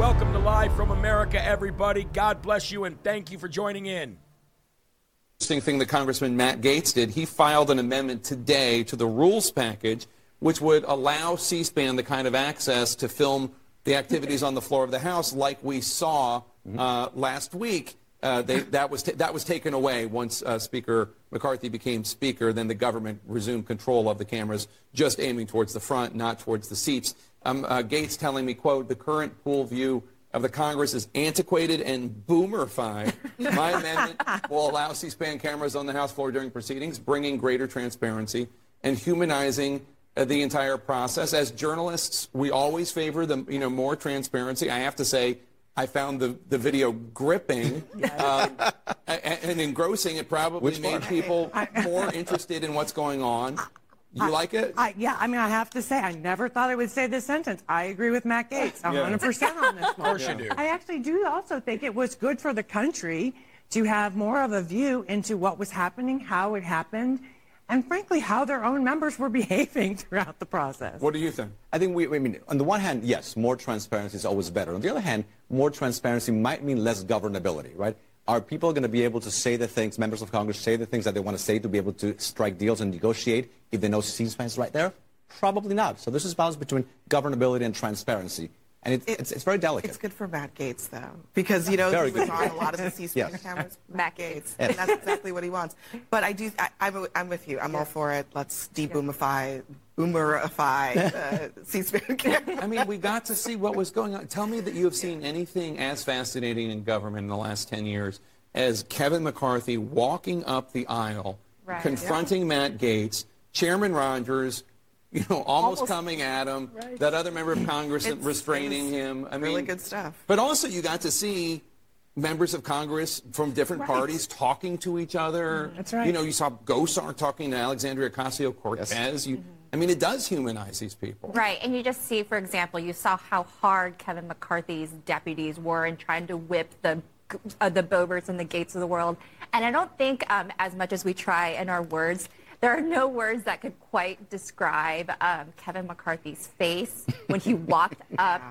Welcome to Live from America, everybody. God bless you, and thank you for joining in. interesting thing that Congressman Matt Gaetz did. He filed an amendment today to the rules package, which would allow C-SPAN the kind of access to film the activities on the floor of the House, like we saw uh, last week. Uh, they, that was ta- that was taken away once uh, Speaker McCarthy became Speaker. Then the government resumed control of the cameras, just aiming towards the front, not towards the seats. Um, uh, Gaetz telling me, "quote The current pool view of the Congress is antiquated and boomerified. My amendment will allow C-SPAN cameras on the House floor during proceedings, bringing greater transparency and humanizing uh, the entire process. As journalists, we always favor the you know more transparency. I have to say, I found the, the video gripping um, and, and engrossing. It probably Which made people more interested in what's going on. You like it? I, yeah, I mean, I have to say, I never thought I would say this sentence. I agree with Matt Gaetz 100% on this one. Of course you do. I actually do also think it was good for the country to have more of a view into what was happening, how it happened, and frankly, how their own members were behaving throughout the process. What do you think? I think we, I mean, on the one hand, yes, more transparency is always better. On the other hand, more transparency might mean less governability, right? Are people going to be able to say the things, members of Congress say the things that they want to say to be able to strike deals and negotiate if they know C-SPAN is right there? Probably not. So this is balance between governability and transparency. And it, it's, it's very delicate. It's good for Matt Gaetz, though, because you know Very he was good. on a lot of the C-SPAN Yes. cameras. Matt Gaetz. and that's exactly what he wants. But I do, I, I'm, I'm with you. I'm all for it. Let's de-boomify, boomerify uh, C-SPAN cameras. I mean, we got to see what was going on. Tell me that you have seen anything as fascinating in government in the last 10 years as Kevin McCarthy walking up the aisle, Right. confronting Matt Gaetz, Chairman Rogers, you know, almost, Almost- coming at him, that other member of Congress It's- restraining it him. I mean, really good stuff. But also, you got to see members of Congress from different parties talking to each other. That's right. You know, you saw Gosar talking to Alexandria Ocasio-Cortez. You, I mean, it does humanize these people. Right, and you just see, for example, you saw how hard Kevin McCarthy's deputies were in trying to whip the uh, the Boeberts and the Gaetz of the world. And I don't think, um, as much as we try in our words, there are no words that could quite describe um, Kevin McCarthy's face when he walked up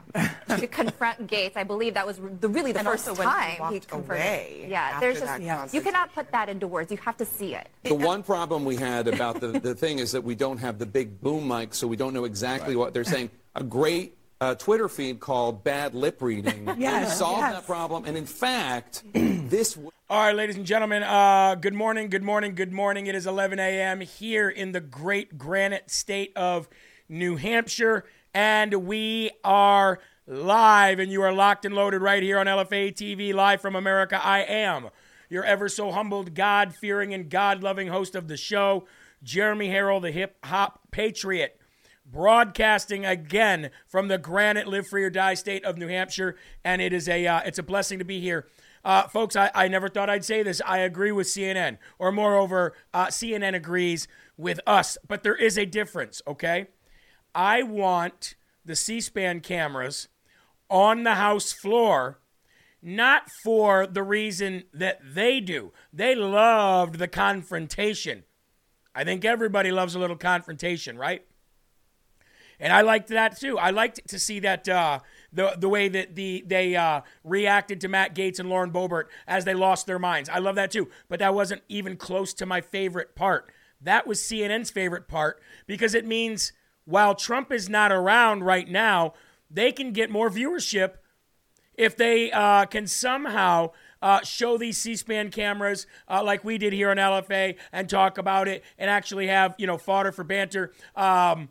to confront Gaetz. I believe that was the, really the And first also when he time he confronted. away yeah, after there's that just you cannot put that into words. You have to see it. The one problem we had about the, the thing is that we don't have the big boom mic, so we don't know exactly what they're saying. A great uh, Twitter feed called Bad Lip Reading Yes, solved yes. that problem. And in fact, this w- All right, ladies and gentlemen, uh, good morning, good morning, good morning. It is 11 a.m. here in the great granite state of New Hampshire, and we are live, and you are locked and loaded right here on LFA TV, live from America. I am your ever so humbled, God fearing, and God loving host of the show, Jeremy Herrell, the hip hop patriot broadcasting again from the granite live free or die state of new hampshire and it is a uh, it's a blessing to be here. Uh, folks I, I never thought i'd say this. I agree with cnn or moreover uh, cnn agrees with us but there is a difference okay? I want the c-span cameras on the house floor not for the reason that they do. They loved the confrontation. I think everybody loves a little confrontation right and I liked that too. I liked to see that uh, the the way that the they uh, reacted to Matt Gaetz and Lauren Boebert as they lost their minds. I love that too. But that wasn't even close to my favorite part. That was CNN's favorite part because it means while Trump is not around right now, they can get more viewership if they uh, can somehow uh, show these C-SPAN cameras uh, like we did here on LFA and talk about it and actually have you know fodder for banter. Um,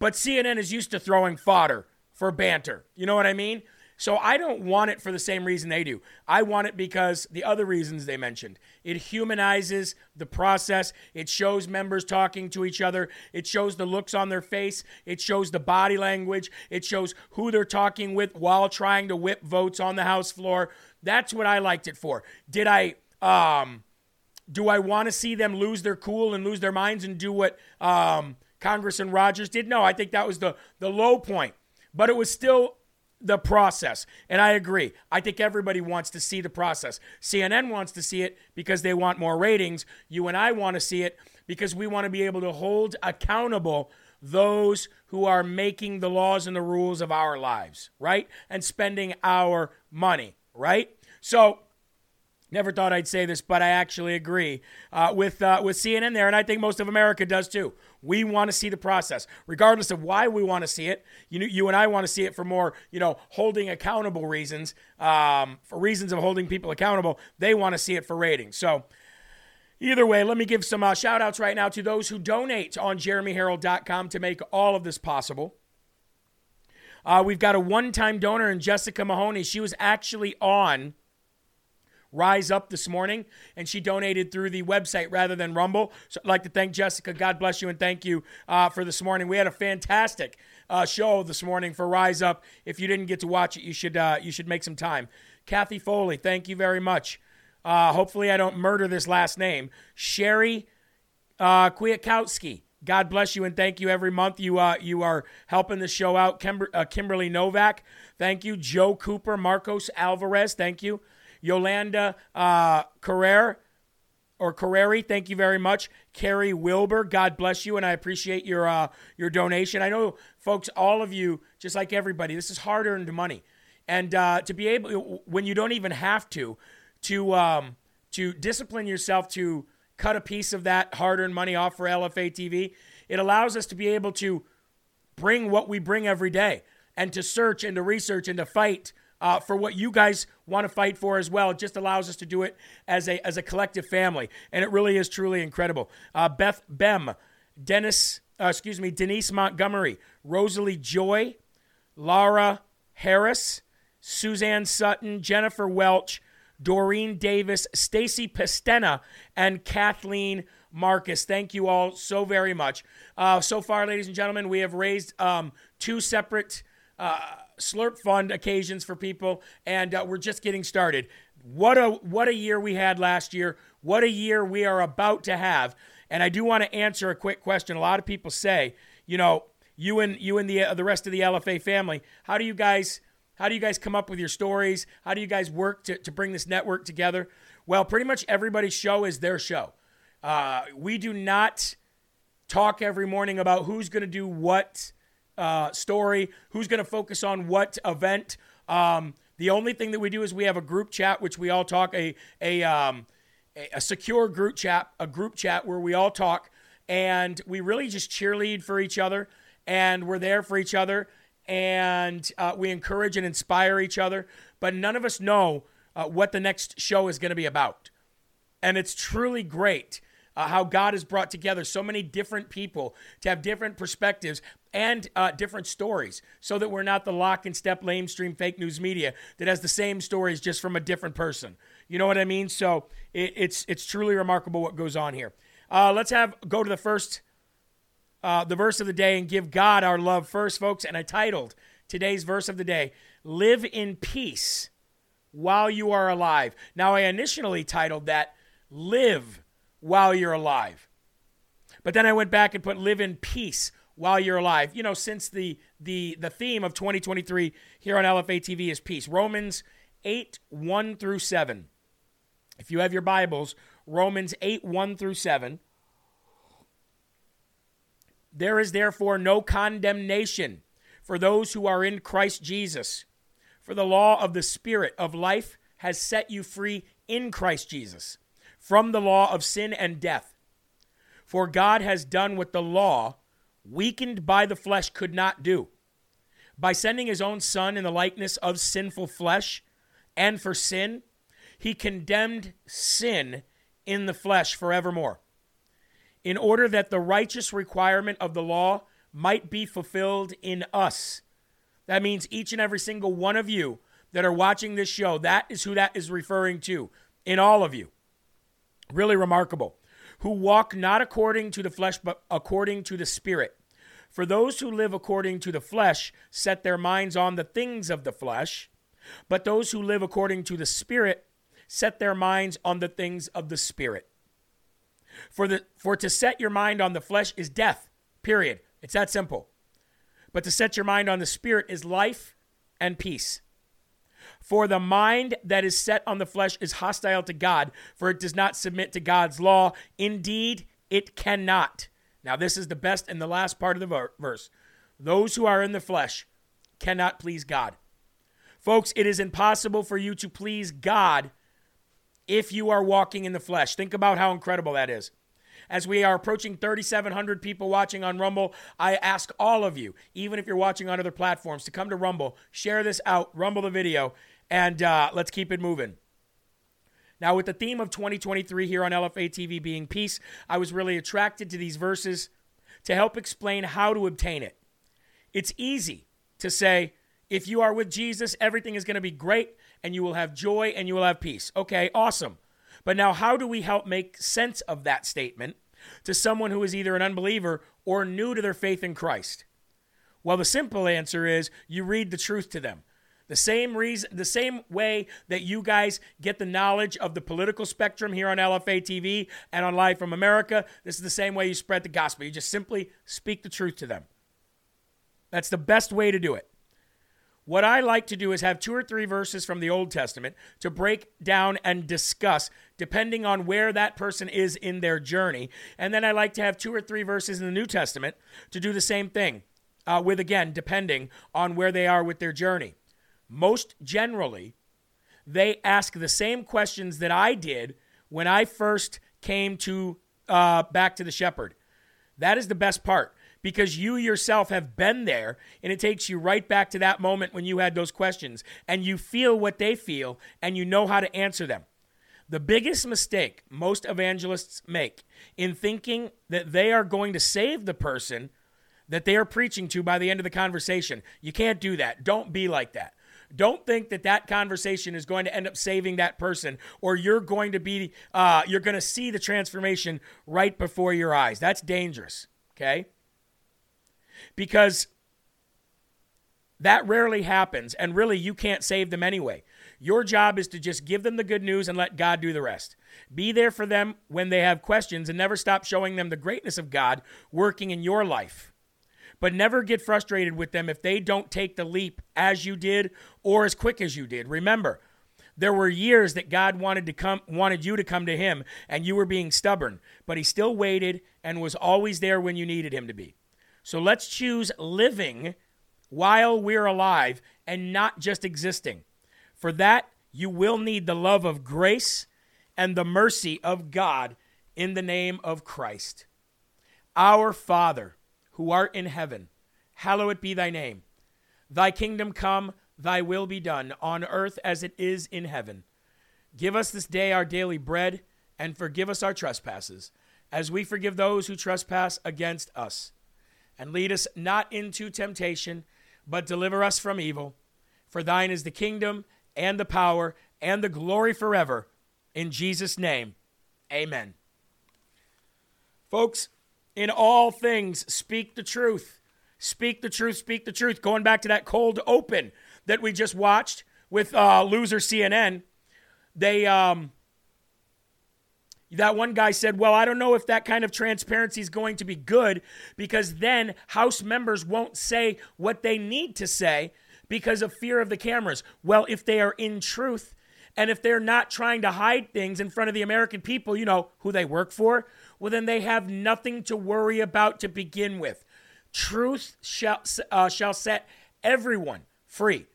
but CNN is used to throwing fodder for banter. You know what I mean? So I don't want it for the same reason they do. I want it because the other reasons they mentioned. It humanizes the process. It shows members talking to each other. It shows the looks on their face. It shows the body language. It shows who they're talking with while trying to whip votes on the House floor. That's what I liked it for. Did I um do I want to see them lose their cool and lose their minds and do what um Congressman Rogers did? No, I think that was the the low point. But it was still the process. And I agree. I think everybody wants to see the process. CNN wants to see it because they want more ratings. You and I want to see it because we want to be able to hold accountable those who are making the laws and the rules of our lives, right? And spending our money, right? So, Never thought I'd say this, but I actually agree uh, with uh, with CNN there, and I think most of America does too. We want to see the process, regardless of why we want to see it. You you and I want to see it for more, you know, holding accountable reasons, um, for reasons of holding people accountable. They want to see it for ratings. So. Either way, let me give some uh, shout outs right now to those who donate on jeremyherrell.com to make all of this possible. Uh, we've got a one time donor in Jessica Mahoney. She was actually on Rise Up this morning, and she donated through the website rather than Rumble. So I'd like to thank Jessica. God bless you, and thank you uh, for this morning. We had a fantastic uh, show this morning for Rise Up. If you didn't get to watch it, you should uh, you should make some time. Kathy Foley, thank you very much. Uh, hopefully, I don't murder this last name. Sherry uh, Kwiatkowski. God bless you and thank you every month. You uh, you are helping the show out. Kimber- uh, Kimberly Novak, thank you. Joe Cooper, Marcos Alvarez, thank you. Yolanda uh, Carrere or Carreri, thank you very much. Carrie Wilbur, God bless you, and I appreciate your uh, your donation. I know, folks, all of you, just like everybody, this is hard earned money, and uh, to be able, when you don't even have to, to um, to discipline yourself to cut a piece of that hard earned money off for LFA TV, it allows us to be able to bring what we bring every day and to search and to research and to fight uh, for what you guys want to fight for as well. It just allows us to do it as a as a collective family, and it really is truly incredible. Uh, Beth Bem, Dennis, uh, excuse me, Denise Montgomery, Rosalie Joy, Laura Harris, Suzanne Sutton, Jennifer Welch, Doreen Davis, Stacy Pestena, and Kathleen Marcus. Thank you all so very much. Uh, so far, ladies and gentlemen, we have raised um, two separate. Uh, slurp fund occasions for people, and uh, we're just getting started. What a what a year we had last year. What a year we are about to have. And I do want to answer a quick question. A lot of people say, you know, you and you and the uh, the rest of the LFA family, how do you guys how do you guys come up with your stories? How do you guys work to, to bring this network together? Well, pretty much everybody's show is their show. Uh, we do not talk every morning about who's going to do what uh, story, who's going to focus on what event. Um, the only thing that we do is we have a group chat, which we all talk a a um, a secure group chat, a group chat where we all talk, and we really just cheerlead for each other, and we're there for each other, and uh, we encourage and inspire each other. But none of us know uh, what the next show is going to be about, and it's truly great uh, how God has brought together so many different people to have different perspectives and uh, different stories so that we're not the lock and step lamestream fake news media that has the same stories just from a different person. You know what I mean? So it, it's, it's truly remarkable what goes on here. Uh, let's have go to the first, uh, the verse of the day and give God our love first, folks. And I titled today's verse of the day, Live in Peace While You Are Alive. Now, I initially titled that, Live while you're alive. But then I went back and put live in peace while you're alive. You know, since the the the theme of 2023 here on LFA TV is peace. Romans 8, 1 through 7. If you have your Bibles, Romans 8, 1 through 7. There is therefore no condemnation for those who are in Christ Jesus. For the law of the Spirit of life has set you free in Christ Jesus from the law of sin and death. For God has done what the law, weakened by the flesh, could not do. By sending his own Son in the likeness of sinful flesh, and for sin, He condemned sin in the flesh forevermore, in order that the righteous requirement of the law might be fulfilled in us. That means each and every single one of you that are watching this show, that is who that is referring to in all of you. Really remarkable. Who walk not according to the flesh, but according to the Spirit. For those who live according to the flesh set their minds on the things of the flesh, but those who live according to the Spirit set their minds on the things of the Spirit. For, the, for to set your mind on the flesh is death, period. It's that simple. But to set your mind on the Spirit is life and peace. For the mind that is set on the flesh is hostile to God, for it does not submit to God's law. Indeed, it cannot. Now, this is the best and the last part of the verse. Those who are in the flesh cannot please God. Folks, it is impossible for you to please God if you are walking in the flesh. Think about how incredible that is. As we are approaching 3,700 people watching on Rumble, I ask all of you, even if you're watching on other platforms, to come to Rumble, share this out, Rumble the video, and uh, let's keep it moving. Now, with the theme of 2023 here on LFA TV being peace, I was really attracted to these verses to help explain how to obtain it. It's easy to say, if you are with Jesus, everything is going to be great and you will have joy and you will have peace. Okay, awesome. But now, how do we help make sense of that statement to someone who is either an unbeliever or new to their faith in Christ? Well, the simple answer is you read the truth to them. The same reason, the same way that you guys get the knowledge of the political spectrum here on LFA TV and on Live from America, this is the same way you spread the gospel. You just simply speak the truth to them. That's the best way to do it. What I like to do is have two or three verses from the Old Testament to break down and discuss, depending on where that person is in their journey. And then I like to have two or three verses in the New Testament to do the same thing, uh, with again, depending on where they are with their journey. Most generally, they ask the same questions that I did when I first came to uh, back to the shepherd. That is the best part because you yourself have been there and it takes you right back to that moment when you had those questions and you feel what they feel and you know how to answer them. The biggest mistake most evangelists make in thinking that they are going to save the person that they are preaching to by the end of the conversation. You can't do that. Don't be like that. Don't think that that conversation is going to end up saving that person, or you're going to be, uh, you're going to see the transformation right before your eyes. That's dangerous. Okay because that rarely happens. And really, you can't save them anyway. Your job is to just give them the good news and let God do the rest. Be there for them when they have questions and never stop showing them the greatness of God working in your life. But never get frustrated with them if they don't take the leap as you did or as quick as you did. Remember, there were years that God wanted to come wanted you to come to him and you were being stubborn, but he still waited and was always there when you needed him to be. So let's choose living while we're alive and not just existing. For that, you will need the love of grace and the mercy of God in the name of Christ. Our Father, who art in heaven, hallowed be thy name. Thy kingdom come, thy will be done, on earth as it is in heaven. Give us this day our daily bread, and forgive us our trespasses, as we forgive those who trespass against us and lead us not into temptation, but deliver us from evil. For thine is the kingdom and the power and the glory forever. In Jesus' name, amen. Folks, in all things, speak the truth. Speak the truth, speak the truth. Going back to that cold open that we just watched with uh, loser CNN, they um, that one guy said, Well, I don't know if that kind of transparency is going to be good because then House members won't say what they need to say because of fear of the cameras. Well, if they are in truth and if they're not trying to hide things in front of the American people, you know, who they work for, well, then they have nothing to worry about to begin with. Truth shall, uh, shall set everyone free.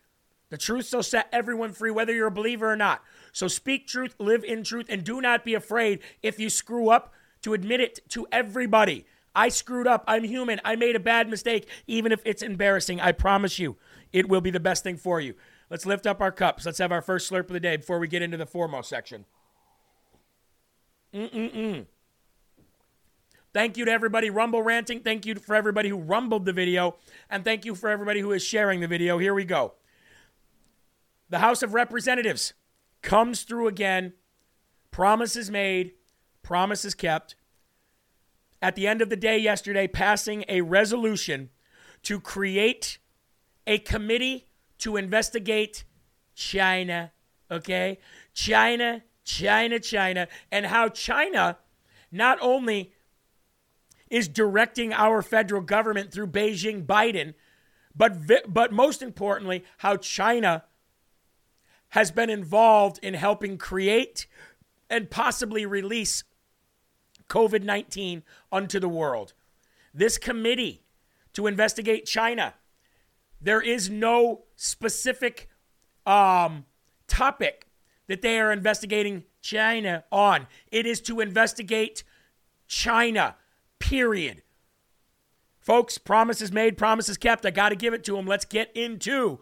The truth shall set everyone free, whether you're a believer or not. So speak truth, live in truth, and do not be afraid if you screw up to admit it to everybody. I screwed up. I'm human. I made a bad mistake, even if it's embarrassing. I promise you, it will be the best thing for you. Let's lift up our cups. Let's have our first slurp of the day before we get into the foremost section. Mm-mm-mm. Thank you to everybody rumble ranting. Thank you for everybody who rumbled the video. And thank you for everybody who is sharing the video. Here we go. The House of Representatives comes through again. Promises made, promises kept. At the end of the day yesterday, passing a resolution to create a committee to investigate China. Okay? China, China, China, and how China not only is directing our federal government through Beijing Biden, but, but most importantly, how China has been involved in helping create and possibly release COVID 19 unto the world. This committee to investigate China, there is no specific um, topic that they are investigating China on. It is to investigate China, period. Folks, promises made, promises kept. I got to give it to them. Let's get into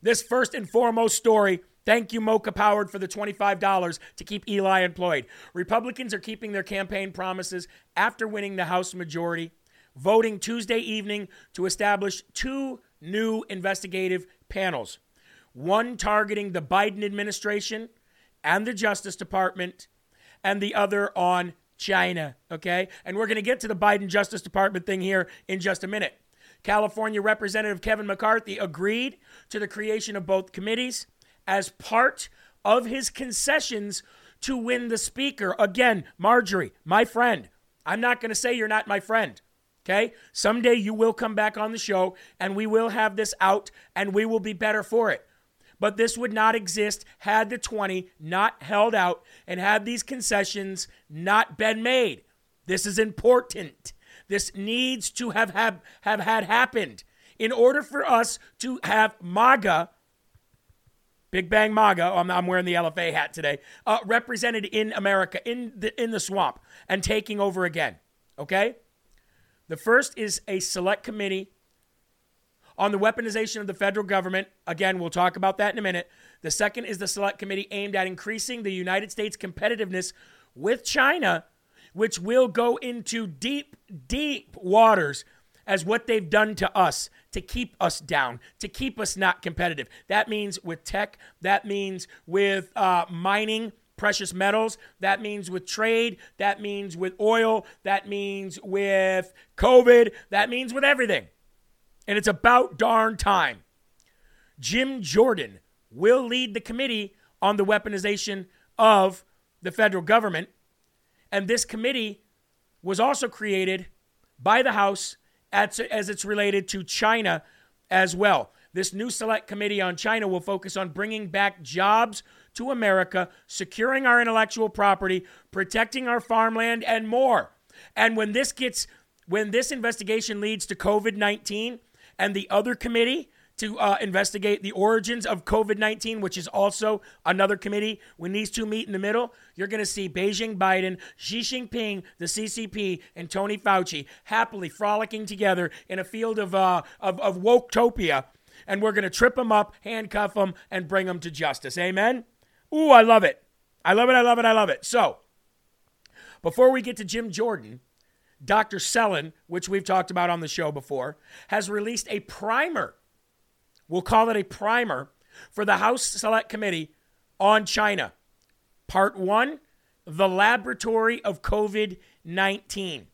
this first and foremost story Thank you, Mocha Powered, for the $25 to keep Eli employed. Republicans are keeping their campaign promises after winning the House majority, voting Tuesday evening to establish two new investigative panels one targeting the Biden administration and the Justice Department, and the other on China. Okay? And we're going to get to the Biden Justice Department thing here in just a minute. California Representative Kevin McCarthy agreed to the creation of both committees as part of his concessions to win the speaker. Again, Marjorie, my friend, I'm not going to say you're not my friend. Okay? Someday you will come back on the show and we will have this out and we will be better for it. But this would not exist had the 20 not held out and had these concessions not been made. This is important. This needs to have, have, have had happened in order for us to have MAGA Big Bang MAGA, I'm, I'm wearing the LFA hat today, uh, represented in America, in the, in the swamp, and taking over again. Okay? The first is a select committee on the weaponization of the federal government. Again, we'll talk about that in a minute. The second is the select committee aimed at increasing the United States' competitiveness with China, which will go into deep, deep waters as what they've done to us to keep us down, to keep us not competitive. That means with tech, that means with uh, mining precious metals, that means with trade, that means with oil, that means with COVID, that means with everything. And it's about darn time. Jim Jordan will lead the committee on the weaponization of the federal government. And this committee was also created by the House as, as it's related to China as well. This new select committee on China will focus on bringing back jobs to America, securing our intellectual property, protecting our farmland, and more. And when this gets, when this investigation leads to COVID 19 and the other committee to uh, investigate the origins of COVID 19, which is also another committee. When these two meet in the middle, you're going to see Beijing Biden, Xi Jinping, the CCP, and Tony Fauci happily frolicking together in a field of, uh, of, of woketopia. And we're going to trip them up, handcuff them, and bring them to justice. Amen? Ooh, I love it. I love it. I love it. I love it. So, before we get to Jim Jordan, Dr. Sellin, which we've talked about on the show before, has released a primer We'll call it a primer for the House Select Committee on China. Part one the laboratory of COVID 19.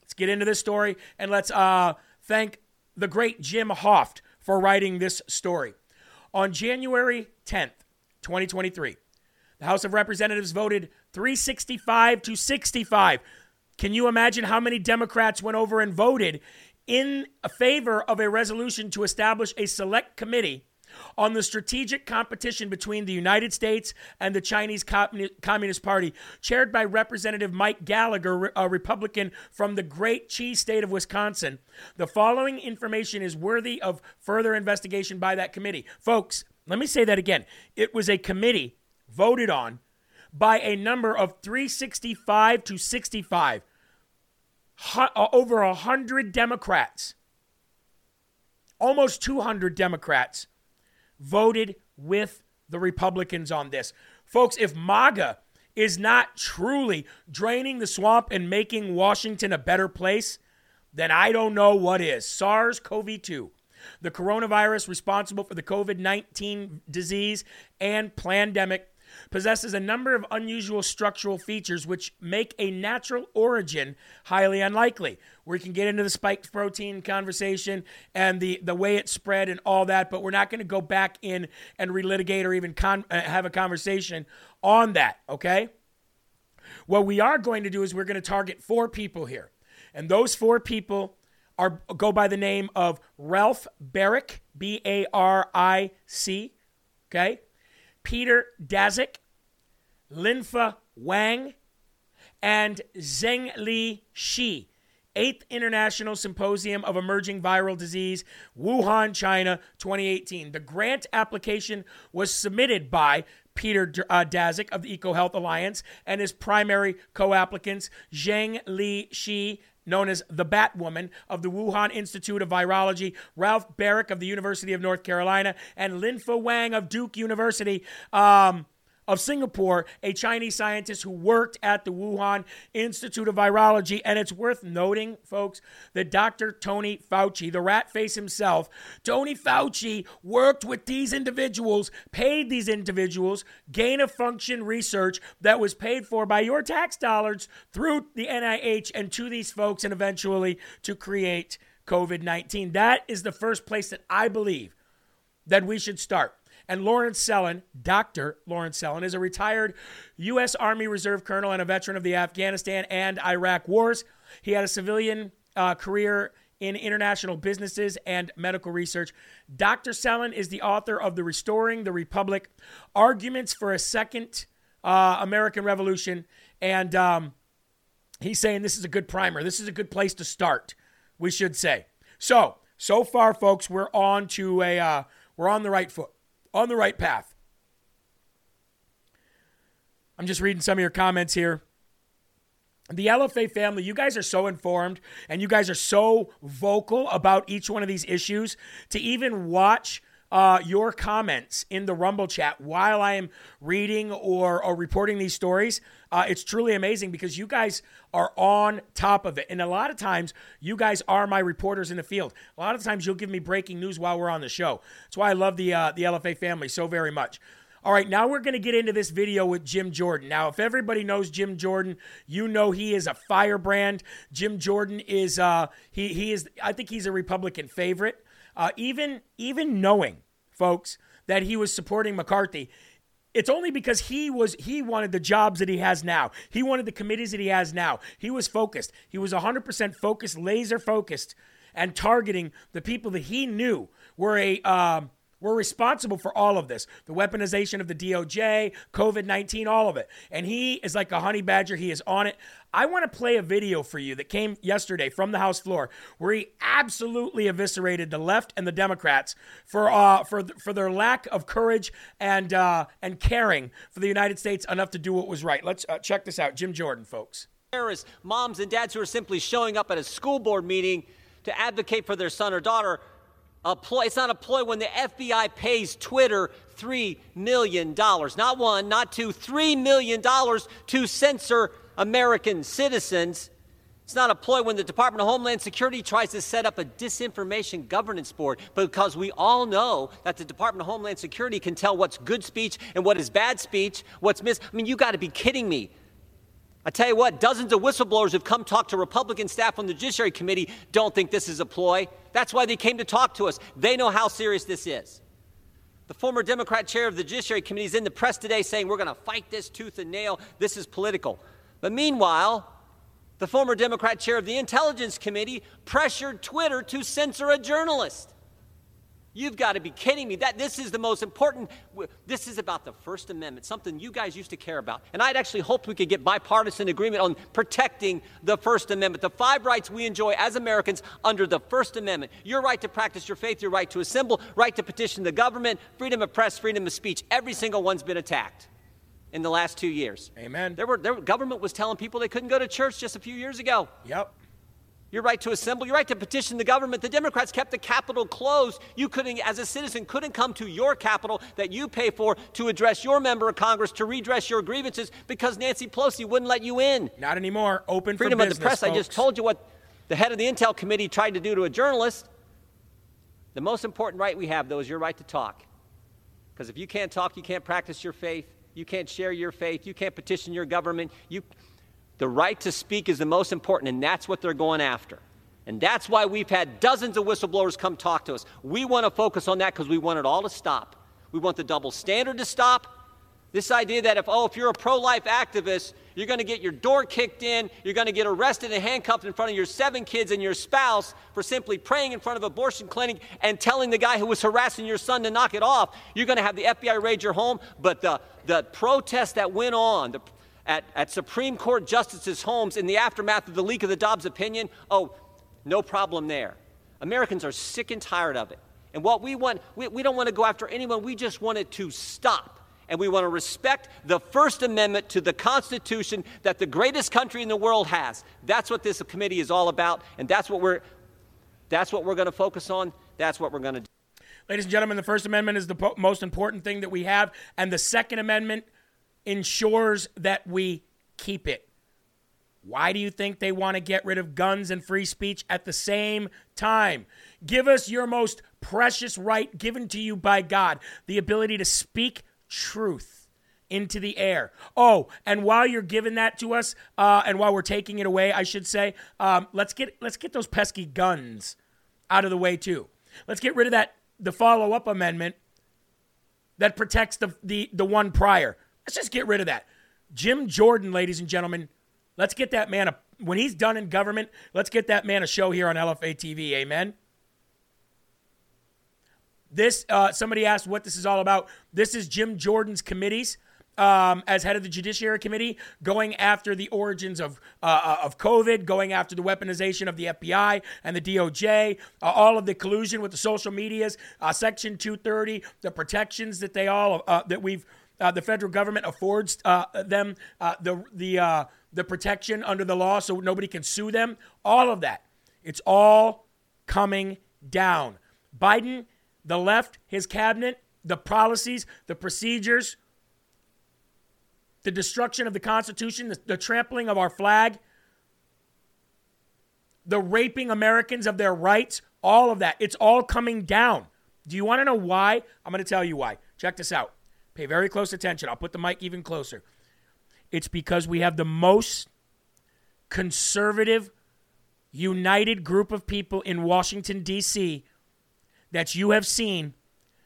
Let's get into this story and let's uh, thank the great Jim Hoft for writing this story. On January 10th, 2023, the House of Representatives voted 365 to 65. Can you imagine how many Democrats went over and voted in favor of a resolution to establish a select committee on the strategic competition between the United States and the Chinese Communist Party, chaired by Representative Mike Gallagher, a Republican from the great cheese state of Wisconsin. The following information is worthy of further investigation by that committee. Folks, let me say that again. It was a committee voted on by a number of 365 to 65 uh, Uh, over 100 Democrats, almost 200 Democrats voted with the Republicans on this. Folks, if MAGA is not truly draining the swamp and making Washington a better place, then I don't know what is. SARS CoV 2, the coronavirus responsible for the COVID 19 disease and pandemic, possesses a number of unusual structural features which make a natural origin highly unlikely. We can get into the spiked protein conversation and the, the way it spread and all that, but we're not going to go back in and relitigate or even con- uh, have a conversation on that, okay? What we are going to do is we're going to target four people here. And those four people are go by the name of Ralph Baric, B A R I C, okay? Peter Daszak, Linfa Wang, and Zhengli Shi. 8th International Symposium of Emerging Viral Disease, Wuhan, China, 2018. The grant application was submitted by Peter uh, Daszak of the EcoHealth Alliance and his primary co applicants, Zheng Li Shi known as the Batwoman of the Wuhan Institute of Virology, Ralph Baric of the University of North Carolina, and Linfa Wang of Duke University. Um, of Singapore, a Chinese scientist who worked at the Wuhan Institute of Virology. And it's worth noting, folks, that Dr. Tony Fauci, the rat face himself, Tony Fauci worked with these individuals, paid these individuals gain of function research that was paid for by your tax dollars through the NIH and to these folks, and eventually to create COVID 19. That is the first place that I believe that we should start. And Lawrence Sellin, Dr. Lawrence Sellin, is a retired U.S. Army Reserve colonel and a veteran of the Afghanistan and Iraq wars. He had a civilian uh, career in international businesses and medical research. Dr. Sellin is the author of The Restoring the Republic Arguments for a Second uh, American Revolution. And um, he's saying this is a good primer. This is a good place to start, we should say. So, so far, folks, we're on to a, uh, we're on the right foot on the right path. I'm just reading some of your comments here. The LFA family, you guys are so informed and you guys are so vocal about each one of these issues to even watch uh, your comments in the Rumble chat while I am reading or, or reporting these stories. Uh, it's truly amazing because you guys are on top of it. And a lot of times, you guys are my reporters in the field. A lot of times, you'll give me breaking news while we're on the show. That's why I love the, uh, the LFA family so very much. All right, now we're going to get into this video with Jim Jordan. Now, if everybody knows Jim Jordan, you know he is a firebrand. Jim Jordan is uh he he is I think he's a Republican favorite. Uh, even even knowing folks, that he was supporting McCarthy. It's only because he was he wanted the jobs that he has now. He wanted the committees that he has now. He was focused. He was 100% focused, laser focused, and targeting the people that he knew were a um, we're responsible for all of this the weaponization of the DOJ, COVID 19, all of it. And he is like a honey badger. He is on it. I want to play a video for you that came yesterday from the House floor where he absolutely eviscerated the left and the Democrats for, uh, for, for their lack of courage and, uh, and caring for the United States enough to do what was right. Let's uh, check this out. Jim Jordan, folks. Terrorists, moms and dads who are simply showing up at a school board meeting to advocate for their son or daughter a ploy. It's not a ploy when the FBI pays Twitter $3 million. Not one, not two, $3 million to censor American citizens. It's not a ploy when the Department of Homeland Security tries to set up a disinformation governance board, because we all know that the Department of Homeland Security can tell what's good speech and what is bad speech, what's mis. I mean, you got to be kidding me. I tell you what, dozens of whistleblowers who've come talk to Republican staff on the Judiciary Committee don't think this is a ploy. That's why they came to talk to us. They know how serious this is. The former Democrat chair of the Judiciary Committee is in the press today saying we're going to fight this tooth and nail. This is political. But meanwhile, the former Democrat chair of the Intelligence Committee pressured Twitter to censor a journalist. You've got to be kidding me. That this is the most important. This is about the First Amendment, something you guys used to care about. And I'd actually hoped we could get bipartisan agreement on protecting the First Amendment, the five rights we enjoy as Americans under the First Amendment. Your right to practice your faith, your right to assemble, right to petition the government, freedom of press, freedom of speech. Every single one's been attacked in the last two years. Amen. There were there, government was telling people they couldn't go to church just a few years ago. Yep. Your right to assemble, your right to petition the government. The Democrats kept the Capitol closed. You couldn't, as a citizen, couldn't come to your Capitol that you pay for to address your member of Congress, to redress your grievances because Nancy Pelosi wouldn't let you in. Not anymore. Open Freedom for of the press. folks. I just told you what the head of the Intel committee tried to do to a journalist. The most important right we have, though, is your right to talk. Because if you can't talk, you can't practice your faith, you can't share your faith, you can't petition your government. You, the right to speak is the most important, and that's what they're going after. And that's why we've had dozens of whistleblowers come talk to us. We want to focus on that because we want it all to stop. We want the double standard to stop. This idea that if, oh, if you're a pro life activist, you're going to get your door kicked in, you're going to get arrested and handcuffed in front of your seven kids and your spouse for simply praying in front of an abortion clinic and telling the guy who was harassing your son to knock it off. You're going to have the FBI raid your home. But the, the protest that went on the, at, at Supreme Court justices' homes in the aftermath of the leak of the Dobbs opinion, oh, no problem there. Americans are sick and tired of it. And what we want, we, we don't want to go after anyone, we just want it to stop. And we want to respect the First Amendment to the Constitution that the greatest country in the world has. That's what this committee is all about, and that's what we're, that's what we're going to focus on. That's what we're going to do. Ladies and gentlemen, the First Amendment is the po- most important thing that we have, and the Second Amendment ensures that we keep it. Why do you think they want to get rid of guns and free speech at the same time? Give us your most precious right given to you by God the ability to speak truth into the air. Oh, and while you're giving that to us, uh, and while we're taking it away, I should say, um, let's get let's get those pesky guns out of the way too. Let's get rid of that the follow up amendment that protects the, the the one prior. Let's just get rid of that. Jim Jordan, ladies and gentlemen, let's get that man a when he's done in government. Let's get that man a show here on LFA TV. Amen. This uh, somebody asked what this is all about. This is Jim Jordan's committees. Um, as head of the Judiciary Committee, going after the origins of uh, of COVID, going after the weaponization of the FBI and the DOJ, uh, all of the collusion with the social medias, uh, Section 230, the protections that they all uh, that we've uh, the federal government affords uh, them the the the protection under the law, so nobody can sue them. All of that, it's all coming down. Biden, the left, his cabinet, the policies, the procedures the destruction of the Constitution, the, the, trampling of our flag, the raping Americans of their rights, all of that. It's all coming down. Do you want to know why? I'm going to tell you why. Check this out. Pay very close attention. I'll put the mic even closer. It's because we have the most conservative, united group of people in Washington, D.C. that you have seen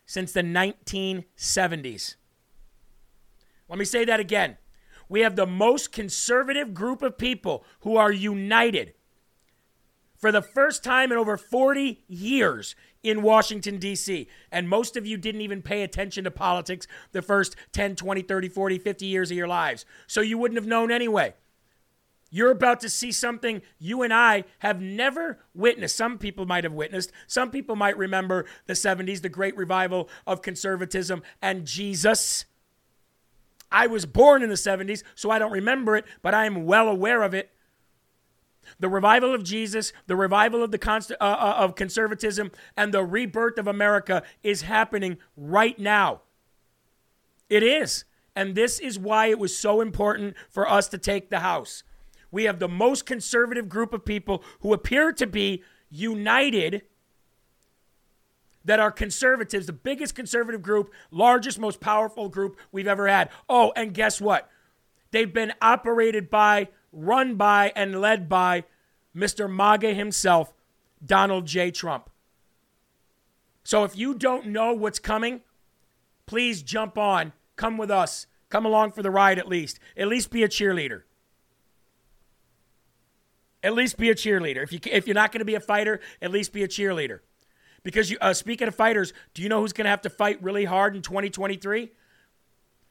since the 1970s. Let me say that again. We have the most conservative group of people who are united for the first time in over 40 years in Washington, D.C. And most of you didn't even pay attention to politics the first 10, 20, 30, 40, 50 years of your lives. So you wouldn't have known anyway. You're about to see something you and I have never witnessed. Some people might have witnessed. Some people might remember the 70s, the great revival of conservatism and Jesus. I was born in the 70s, so I don't remember it, but I am well aware of it. The revival of Jesus, the revival of the const- uh, uh, of conservatism, and the rebirth of America is happening right now. It is. And this is why it was so important for us to take the House. We have the most conservative group of people who appear to be united that are conservatives, the biggest conservative group, largest, most powerful group we've ever had. Oh, and guess what? They've been operated by, run by, and led by Mr. MAGA himself, Donald J. Trump. So if you don't know what's coming, please jump on. Come with us. Come along for the ride at least. At least be a cheerleader. At least be a cheerleader. If you if you're not going to be a fighter, at least be a cheerleader. Because you, uh, speaking of fighters, do you know who's going to have to fight really hard in 2023?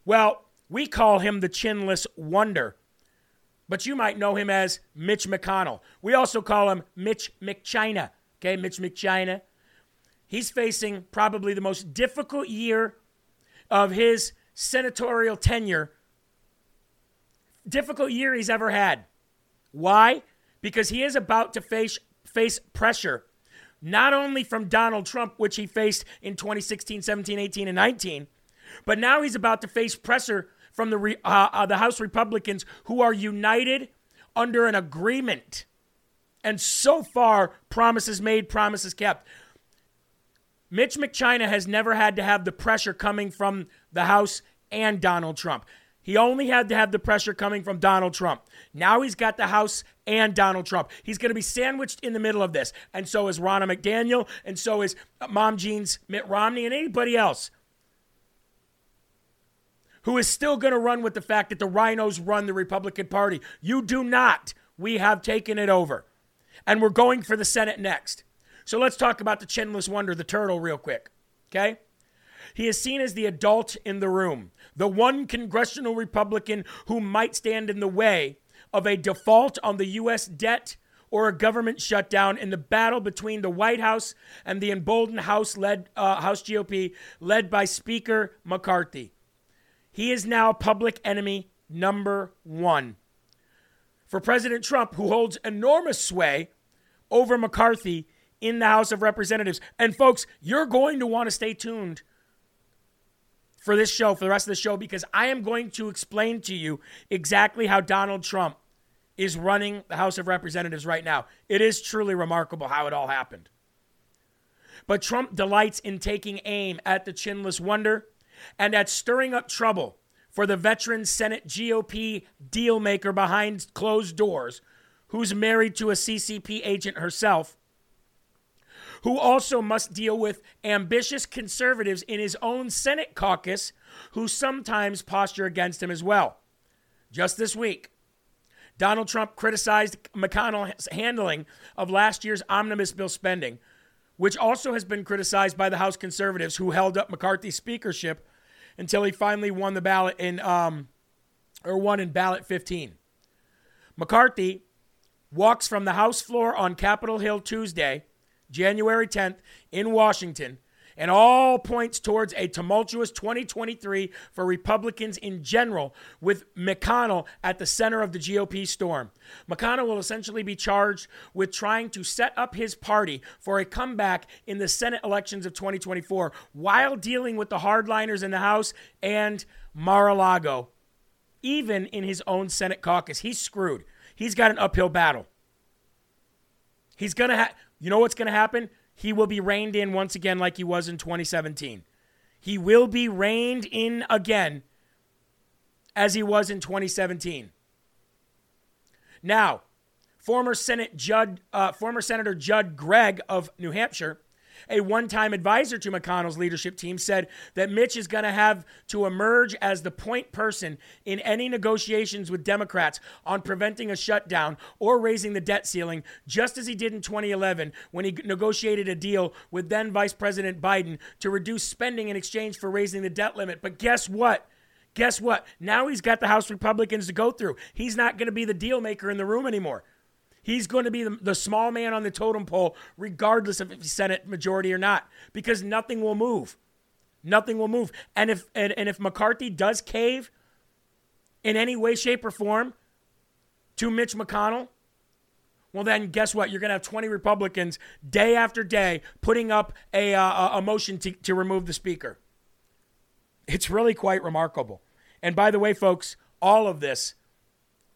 Well, we call him the chinless wonder, but you might know him as Mitch McConnell. We also call him Mitch McChina. Okay, Mitch McChina. He's facing probably the most difficult year of his senatorial tenure, difficult year he's ever had. Why? Because he is about to face face pressure, not only from Donald Trump, which he faced in 2016, 17, 18, and 19, but now he's about to face pressure from the, uh, uh, the House Republicans who are united under an agreement. And so far, promises made, promises kept. Mitch McChina has never had to have the pressure coming from the House and Donald Trump. He only had to have the pressure coming from Donald Trump. Now he's got the House and Donald Trump. He's going to be sandwiched in the middle of this. And so is Ronna McDaniel, and so is Mom Jean's Mitt Romney, and anybody else who is still going to run with the fact that the rhinos run the Republican Party. You do not. We have taken it over. And we're going for the Senate next. So let's talk about the chinless wonder, the turtle, real quick. Okay? He is seen as the adult in the room, the one congressional Republican who might stand in the way of a default on the U.S. debt or a government shutdown in the battle between the White House and the emboldened House led uh, House GOP led by Speaker McCarthy. He is now public enemy number one. For President Trump, who holds enormous sway over McCarthy in the House of Representatives. And folks, you're going to want to stay tuned for this show, for the rest of the show, because I am going to explain to you exactly how Donald Trump is running the House of Representatives right now. It is truly remarkable how it all happened. But Trump delights in taking aim at the chinless wonder and at stirring up trouble for the veteran Senate GOP dealmaker behind closed doors, who's married to a CCP agent herself who also must deal with ambitious conservatives in his own Senate caucus who sometimes posture against him as well. Just this week, Donald Trump criticized McConnell's handling of last year's omnibus bill spending, which also has been criticized by the House conservatives who held up McCarthy's speakership until he finally won the ballot in um, or won in ballot 15. McCarthy walks from the House floor on Capitol Hill Tuesday January 10th in Washington, and all points towards a tumultuous 2023 for Republicans in general, with McConnell at the center of the GOP storm. McConnell will essentially be charged with trying to set up his party for a comeback in the Senate elections of 2024 while dealing with the hardliners in the House and Mar a Lago. Even in his own Senate caucus, he's screwed. He's got an uphill battle. He's going to have you know what's going to happen? He will be reined in once again like he was in 2017. He will be reined in again as he was in 2017. Now, former Senate Judd, uh, former Senator Judd Gregg of New Hampshire a one time advisor to McConnell's leadership team, said that Mitch is going to have to emerge as the point person in any negotiations with Democrats on preventing a shutdown or raising the debt ceiling, just as he did in 2011 when he negotiated a deal with then Vice President Biden to reduce spending in exchange for raising the debt limit. But guess what? Guess what? Now he's got the House Republicans to go through. He's not going to be the deal maker in the room anymore. He's going to be the, the small man on the totem pole, regardless of if he's Senate majority or not, because nothing will move. Nothing will move. And if and, and if McCarthy does cave in any way, shape, or form to Mitch McConnell, well, then guess what? You're going to have 20 Republicans day after day putting up a, uh, a motion to, to remove the speaker. It's really quite remarkable. And by the way, folks, all of this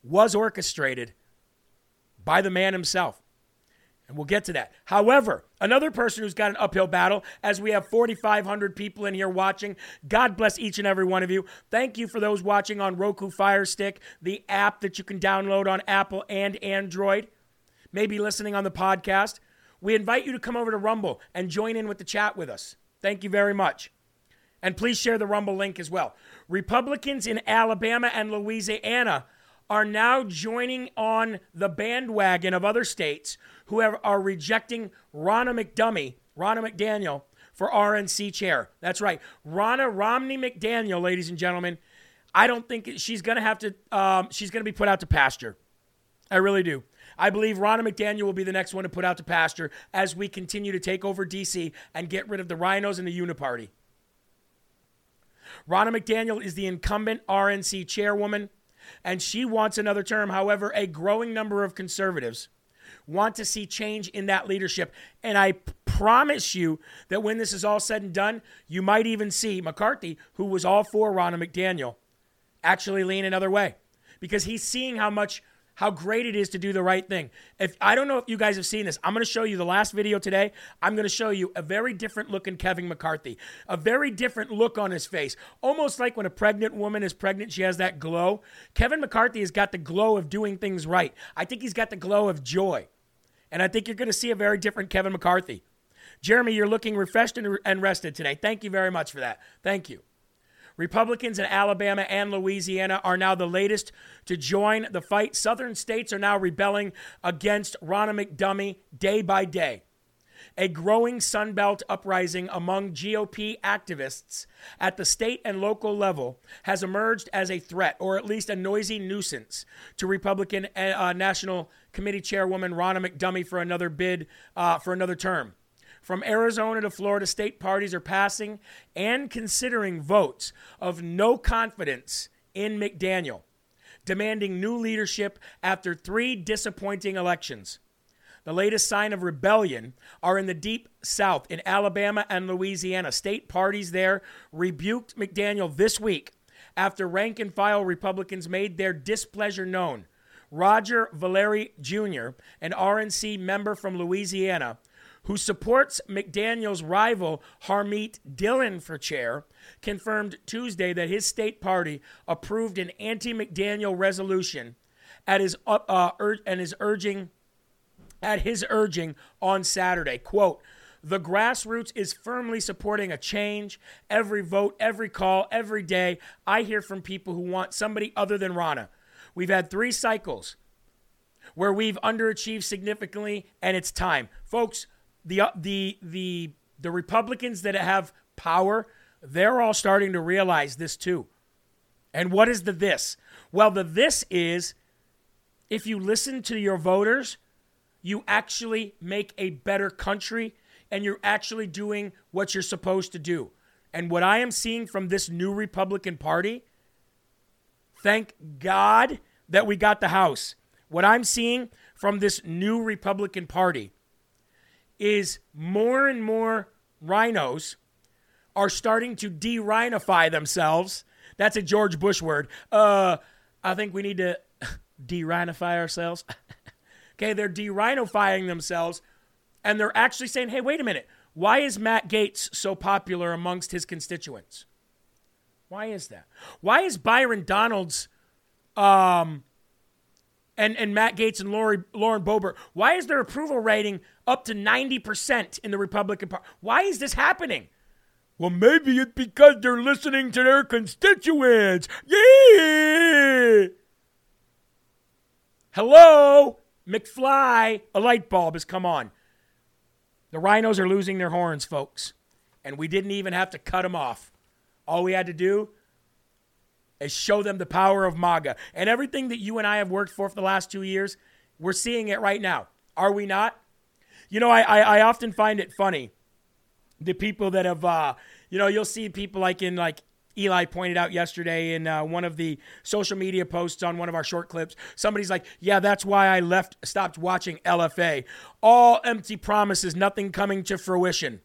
was orchestrated by the man himself. And we'll get to that. However, another person who's got an uphill battle, as we have 4,500 people in here watching, God bless each and every one of you. Thank you for those watching on Roku Fire Stick, the app that you can download on Apple and Android, maybe listening on the podcast. We invite you to come over to Rumble and join in with the chat with us. Thank you very much. And please share the Rumble link as well. Republicans in Alabama and Louisiana are now joining on the bandwagon of other states who have, are rejecting Ronna McDummy, Ronna McDaniel, for RNC chair. That's right. Ronna Romney McDaniel, ladies and gentlemen. I don't think she's going to have to, um, she's going to be put out to pasture. I really do. I believe Ronna McDaniel will be the next one to put out to pasture as we continue to take over D.C. and get rid of the rhinos and the uniparty. Ronna McDaniel is the incumbent RNC chairwoman and she wants another term. However, a growing number of conservatives want to see change in that leadership. And I promise you that when this is all said and done, you might even see McCarthy, who was all for Ronna McDaniel, actually lean another way because he's seeing how much how great it is to do the right thing. If I don't know if you guys have seen this, I'm going to show you the last video today. I'm going to show you a very different looking Kevin McCarthy, a very different look on his face, almost like when a pregnant woman is pregnant, she has that glow. Kevin McCarthy has got the glow of doing things right. I think he's got the glow of joy, and I think you're going to see a very different Kevin McCarthy. Jeremy, you're looking refreshed and rested today. Thank you very much for that. Thank you. Republicans in Alabama and Louisiana are now the latest to join the fight. Southern states are now rebelling against Ronna McDummy day by day. A growing Sunbelt uprising among GOP activists at the state and local level has emerged as a threat, or at least a noisy nuisance, to Republican uh, National Committee Chairwoman Ronna McDummy for another bid uh, for another term. From Arizona to Florida, state parties are passing and considering votes of no confidence in McDaniel, demanding new leadership after three disappointing elections. The latest sign of rebellion are in the deep south in Alabama and Louisiana. State parties there rebuked McDaniel this week after rank and file Republicans made their displeasure known. Roger Villere Jr., an RNC member from Louisiana, who supports McDaniel's rival Harmeet Dillon for chair, confirmed Tuesday that his state party approved an anti-McDaniel resolution at his uh, uh, ur- and is urging at his urging on Saturday. Quote. The grassroots is firmly supporting a change. Every vote, every call, every day, I hear from people who want somebody other than Ronna. We've had three cycles where we've underachieved significantly, and it's time. Folks, the uh, the the the Republicans that have power, they're all starting to realize this too. And what is the this? Well, the this is if you listen to your voters, you actually make a better country and you're actually doing what you're supposed to do. And what I am seeing from this new Republican Party, thank God that we got the House. What I'm seeing from this new Republican Party is more and more rhinos are starting to de-rhinify themselves. That's a George Bush word. Uh, I think we need to de-rhinify ourselves. okay, they're de-rhinifying themselves, and they're actually saying, "Hey, wait a minute. Why is Matt Gaetz so popular amongst his constituents? Why is that? Why is Byron Donalds um, and, and Matt Gaetz and Lori, Lauren Boebert, why is their approval rating up to 90% in the Republican Party? Why is this happening? Well, maybe it's because they're listening to their constituents. Yeah. Hello, McFly. A light bulb has come on. The rhinos are losing their horns, folks. And we didn't even have to cut them off. All we had to do is show them the power of MAGA. And everything that you and I have worked for for the last two years, we're seeing it right now. Are we not? You know, I, I, I often find it funny. The people that have, uh, you know, you'll see people like in like Eli pointed out yesterday in uh, one of the social media posts on one of our short clips. Somebody's like, "Yeah, that's why I left, stopped watching LFA. All empty promises, nothing coming to fruition."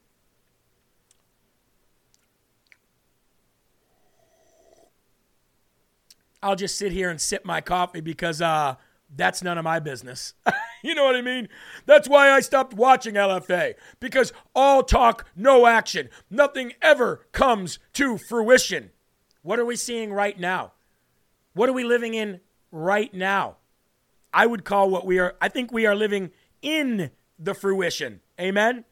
I'll just sit here and sip my coffee because uh, that's none of my business. you know what I mean? That's why I stopped watching LFA because all talk, no action. Nothing ever comes to fruition. What are we seeing right now? What are we living in right now? I would call what we are, I think we are living in the fruition. Amen?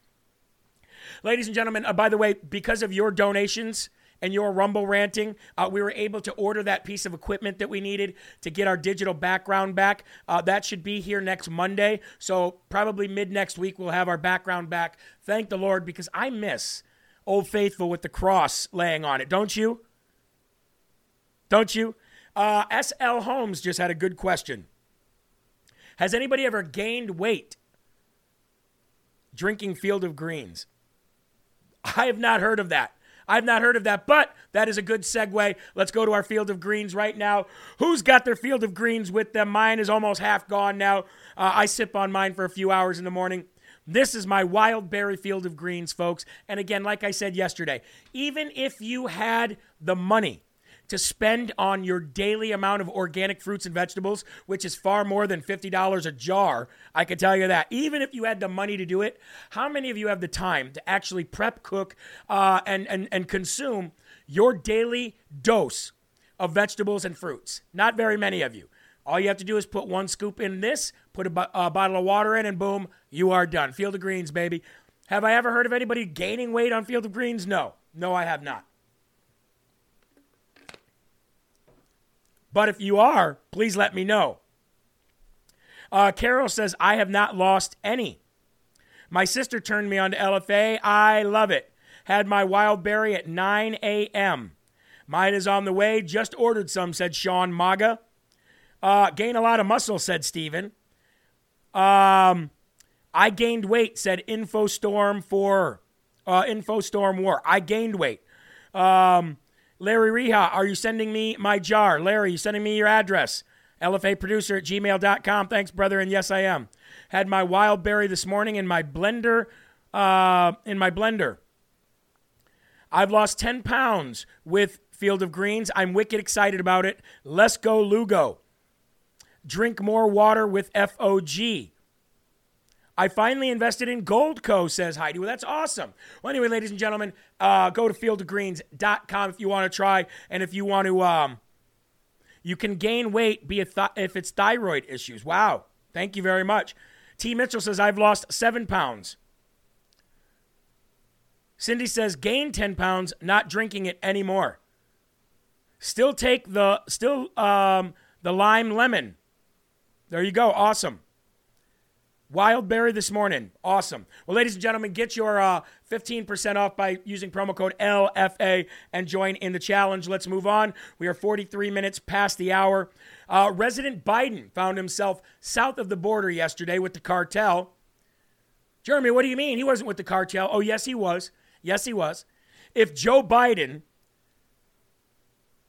Ladies and gentlemen, uh, by the way, because of your donations, and your Rumble ranting, uh, we were able to order that piece of equipment that we needed to get our digital background back. Uh, that should be here next Monday. So probably mid next week, we'll have our background back. Thank the Lord because I miss Old Faithful with the cross laying on it. Don't you? Don't you? Uh, S.L. Holmes just had a good question. Has anybody ever gained weight drinking Field of Greens? I have not heard of that. I've not heard of that, but that is a good segue. Let's go to our field of greens right now. Who's got their field of greens with them? Mine is almost half gone now. Uh, I sip on mine for a few hours in the morning. This is my wild berry field of greens, folks. And again, like I said yesterday, even if you had the money to spend on your daily amount of organic fruits and vegetables, which is far more than $50 a jar, I can tell you that. Even if you had the money to do it, how many of you have the time to actually prep, cook, uh, and, and, and consume your daily dose of vegetables and fruits? Not very many of you. All you have to do is put one scoop in this, put a, bo- a bottle of water in, and boom, you are done. Field of Greens, baby. Have I ever heard of anybody gaining weight on Field of Greens? No. No, I have not. But if you are, please let me know. Uh, Carol says, I have not lost any. My sister turned me on to LFA. I love it. Had my wild berry at 9 a.m. Mine is on the way. Just ordered some, said Sean Maga. Uh, gain a lot of muscle, said Steven. Um, I gained weight, said InfoStorm for uh, InfoStorm War. I gained weight. Um, Larry Reha, are you sending me my jar? Larry, you sending me your address? LFA producer at gmail.com. Thanks, brother. And yes, I am. Had my wild berry this morning in my blender. Uh, in my blender. I've lost 10 pounds with Field of Greens. I'm wicked excited about it. Let's go, Lugo. Drink more water with FOG. I finally invested in Goldco, says Heidi. Well, that's awesome. Well, anyway, ladies and gentlemen, uh, go to fieldofgreens.com if you want to try and if you want to, um, you can gain weight be th- if it's thyroid issues. Wow. Thank you very much. T. Mitchell says, I've lost seven pounds. Cindy says, gain 10 pounds, not drinking it anymore. Still take the, still, um, the lime lemon. There you go. Awesome. Wild berry this morning. Awesome. Well, ladies and gentlemen, get your uh, 15% off by using promo code LFA and join in the challenge. Let's move on. We are 43 minutes past the hour. Uh, Resident Biden found himself south of the border yesterday with the cartel. Jeremy, what do you mean? He wasn't with the cartel. Oh, yes, he was. Yes, he was. If Joe Biden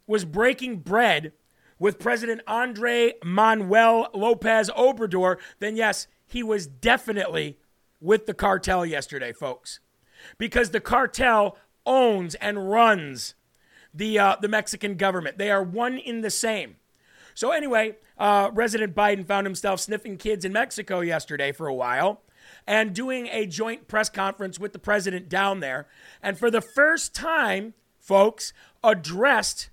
was breaking bread with President Andre Manuel Lopez Obrador, then yes, he was definitely with the cartel yesterday, folks, because the cartel owns and runs the uh, the Mexican government. They are one in the same. So anyway, uh, President Biden found himself sniffing kids in Mexico yesterday for a while, and doing a joint press conference with the president down there, and for the first time, folks, addressed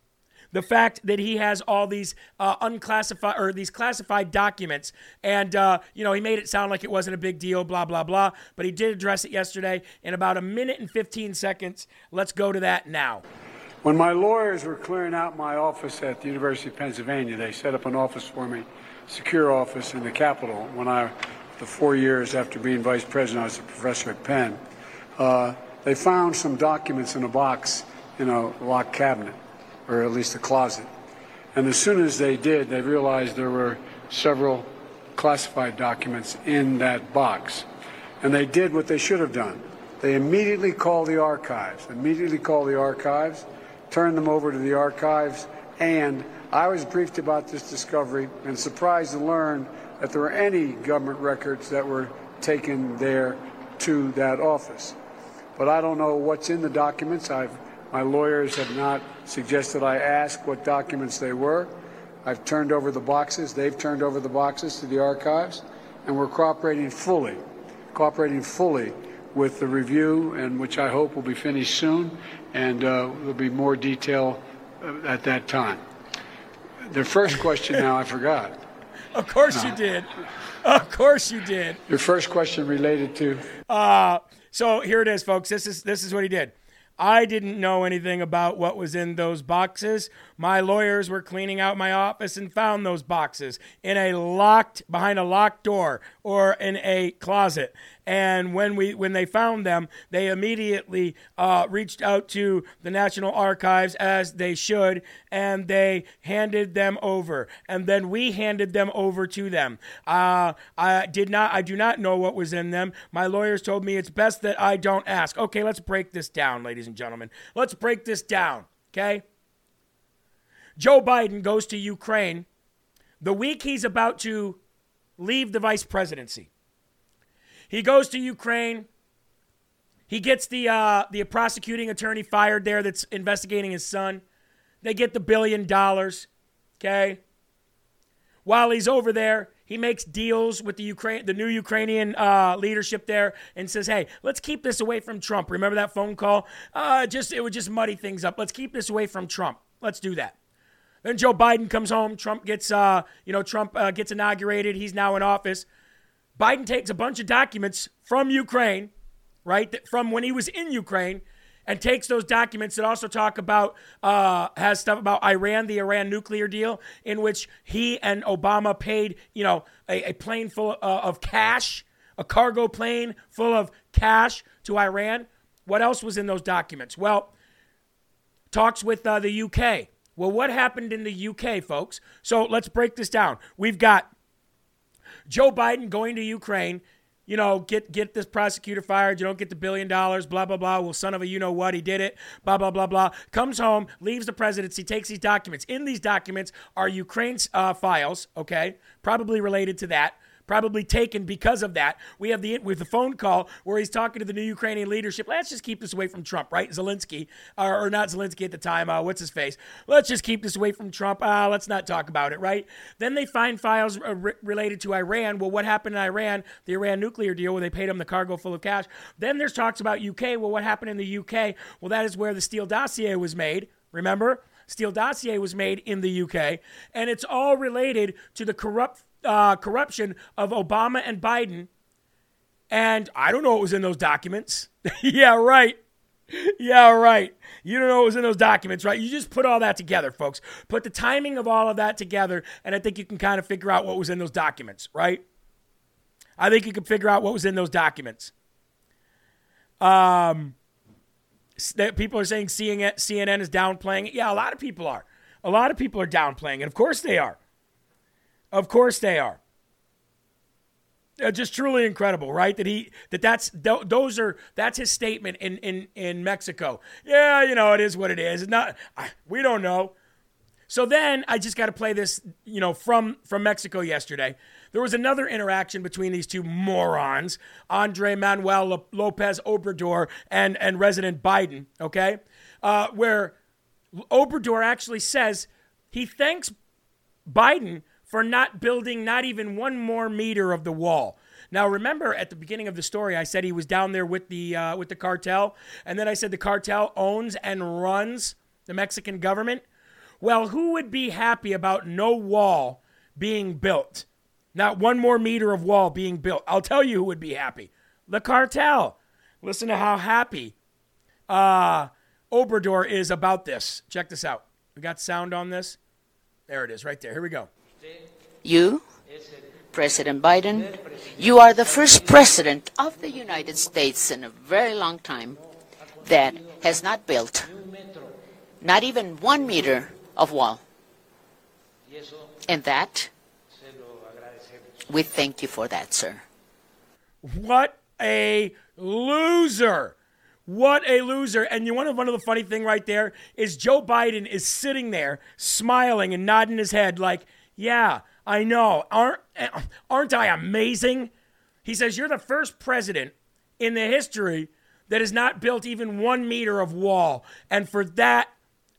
the fact that he has all these uh, unclassified or these classified documents, and uh, you know he made it sound like it wasn't a big deal, blah blah blah. But he did address it yesterday in about a minute and 15 seconds. Let's go to that now. When my lawyers were clearing out my office at the University of Pennsylvania, they set up an office for me, secure office in the Capitol. When I, the four years after being vice president, I was a professor at Penn. Uh, they found some documents in a box in a locked cabinet or at least a closet. And as soon as they did, they realized there were several classified documents in that box. And they did what they should have done. They immediately called the archives, immediately called the archives, turned them over to the archives, and I was briefed about this discovery and surprised to learn that there were any government records that were taken there to that office. But I don't know what's in the documents. I've my lawyers have not suggested I ask what documents they were. I've turned over the boxes. They've turned over the boxes to the archives, and we're cooperating fully, cooperating fully with the review, and which I hope will be finished soon, and uh, there'll be more detail uh, at that time. The first question now I forgot. Of course you did. Of course you did. Your first question related to. Uh, so here it is, folks. This is this is what he did. I didn't know anything about what was in those boxes. My lawyers were cleaning out my office and found those boxes in a locked, behind a locked door or in a closet. And when we when they found them, they immediately uh, reached out to the National Archives as they should, and they handed them over. And then we handed them over to them. Uh, I did not. I do not know what was in them. My lawyers told me it's best that I don't ask. Okay, let's break this down, ladies and gentlemen. Let's break this down. Okay. Joe Biden goes to Ukraine the week he's about to leave the vice presidency. He goes to Ukraine. He gets the uh, the prosecuting attorney fired there that's investigating his son. They get the billion dollars. Okay. While he's over there, he makes deals with the Ukraine, the new Ukrainian uh, leadership there, and says, "Hey, let's keep this away from Trump." Remember that phone call? Uh, just it would just muddy things up. Let's keep this away from Trump. Let's do that. Then Joe Biden comes home. Trump gets, uh, you know, Trump uh, gets inaugurated. He's now in office. Biden takes a bunch of documents from Ukraine, right, from when he was in Ukraine, and takes those documents that also talk about, uh, has stuff about Iran, the Iran nuclear deal, in which he and Obama paid, you know, a, a plane full uh, of cash, a cargo plane full of cash to Iran. What else was in those documents? Well, talks with uh, the UK. Well, what happened in the UK, folks? So let's break this down. We've got Joe Biden going to Ukraine, you know, get get this prosecutor fired. You don't get the billion dollars. Blah blah blah. Well, son of a you know what, he did it. Blah blah blah blah. Comes home, leaves the presidency, takes these documents. In these documents are Ukraine's uh, files. Okay, probably related to that probably taken because of that. We have the with the phone call where he's talking to the new Ukrainian leadership. Let's just keep this away from Trump, right? Zelensky, or, or not Zelensky at the time. Uh, what's his face? Let's just keep this away from Trump. Uh, let's not talk about it, right? Then they find files uh, re- related to Iran. Well, what happened in Iran? The Iran nuclear deal where they paid him the cargo full of cash. Then there's talks about UK. Well, what happened in the UK? Well, that is where the Steele dossier was made. Remember? Steele dossier was made in the UK, and it's all related to the corrupt uh, corruption of Obama and Biden. And I don't know what was in those documents. yeah, right. Yeah, right. You don't know what was in those documents, right? You just put all that together, folks. Put the timing of all of that together, and I think you can kind of figure out what was in those documents, right? I think you can figure out what was in those documents. Um, that people are saying CNN is downplaying it. Yeah, a lot of people are. A lot of people are downplaying it. Of course they are. Of course they are. Uh, just truly incredible, right? That he that that's th- those are that's his statement in in in Mexico. Yeah, you know it is what it is. It's not we don't know. So then I just got to play this, you know, from from Mexico yesterday. There was another interaction between these two morons, Andre Manuel Lopez Obrador and and resident Biden. Okay, uh, where Obrador actually says he thanks Biden for not building not even one more meter of the wall. Now, remember at the beginning of the story, I said he was down there with the uh, with the cartel, and then I said the cartel owns and runs the Mexican government. Well, who would be happy about no wall being built? Not one more meter of wall being built. I'll tell you who would be happy. The cartel. Listen to how happy uh, Obrador is about this. Check this out. We got sound on this. There it is, right there. Here we go. You, President Biden, you are the first president of the United States in a very long time that has not built not even one meter of wall. And that, we thank you for that, sir. What a loser. What a loser. And you want one of the funny thing right there is Joe Biden is sitting there smiling and nodding his head like, yeah, I know. Aren't, aren't I amazing? He says, You're the first president in the history that has not built even one meter of wall. And for that,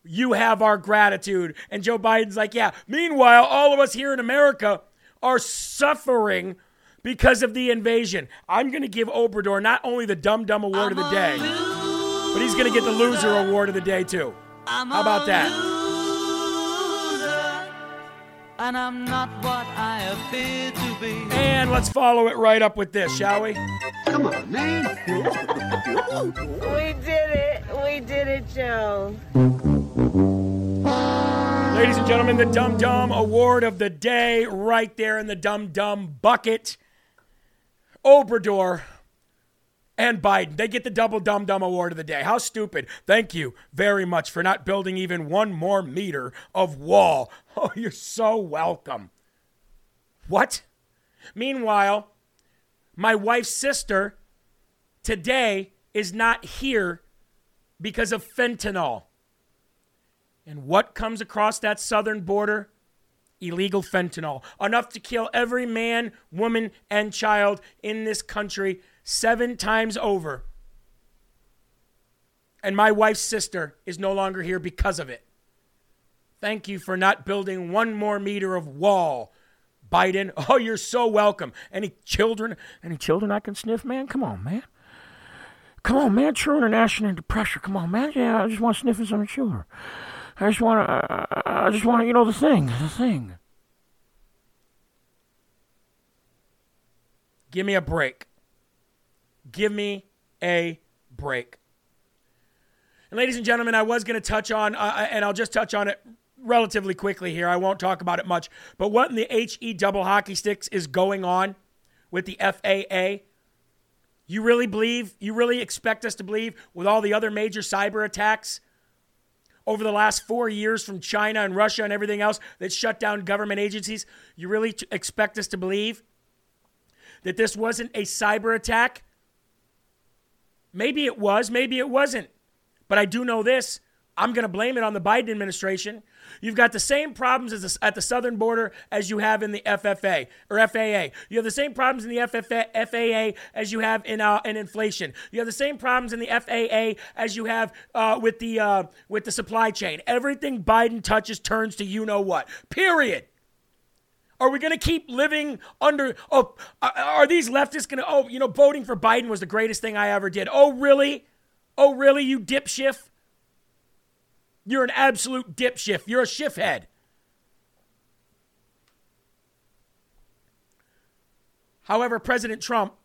you have our gratitude. And Joe Biden's like, Yeah. Meanwhile, all of us here in America are suffering because of the invasion. I'm going to give Obrador not only the Dumb Dumb Award I'm of the day, but he's going to get the Loser Award of the day, too. I'm How about that? And I'm not what I appear to be. And let's follow it right up with this, shall we? Come on, man. we did it. We did it, Joe. Ladies and gentlemen, the Dum Dum Award of the day, right there in the Dum Dum bucket. Obrador and Biden. They get the double dumb dumb award of the day. How stupid. Thank you very much for not building even one more meter of wall. Oh, you're so welcome. What? Meanwhile, my wife's sister today is not here because of fentanyl. And what comes across that southern border? Illegal fentanyl. Enough to kill every man, woman, and child in this country seven times over. And my wife's sister is no longer here because of it. Thank you for not building one more meter of wall, Biden. Oh, you're so welcome. Any children? Any children I can sniff, man? Come on, man. Come on, man. Children are national under pressure. Come on, man. Yeah, I just want to sniff some children. I just want to. Uh, I just want to. You know the thing. The thing. Give me a break. Give me a break. And ladies and gentlemen, I was going to touch on, uh, and I'll just touch on it relatively quickly here. I won't talk about it much. But what in the HE double hockey sticks is going on with the FAA? You really believe, you really expect us to believe, with all the other major cyber attacks over the last four years from China and Russia and everything else that shut down government agencies, you really expect us to believe that this wasn't a cyber attack? Maybe it was, maybe it wasn't. But I do know this I'm going to blame it on the Biden administration. You've got the same problems the, at the southern border as you have in the FFA or FAA. You have the same problems in the FFA, FAA as you have in uh, in inflation. You have the same problems in the FAA as you have uh, with the uh, with the supply chain. Everything Biden touches turns to you know what. Period. Are we going to keep living under? Oh, uh, are these leftists going to? Oh, you know, voting for Biden was the greatest thing I ever did. Oh, really? Oh, really? You dipshift? You're an absolute dipshift. You're a shift head. However, President Trump,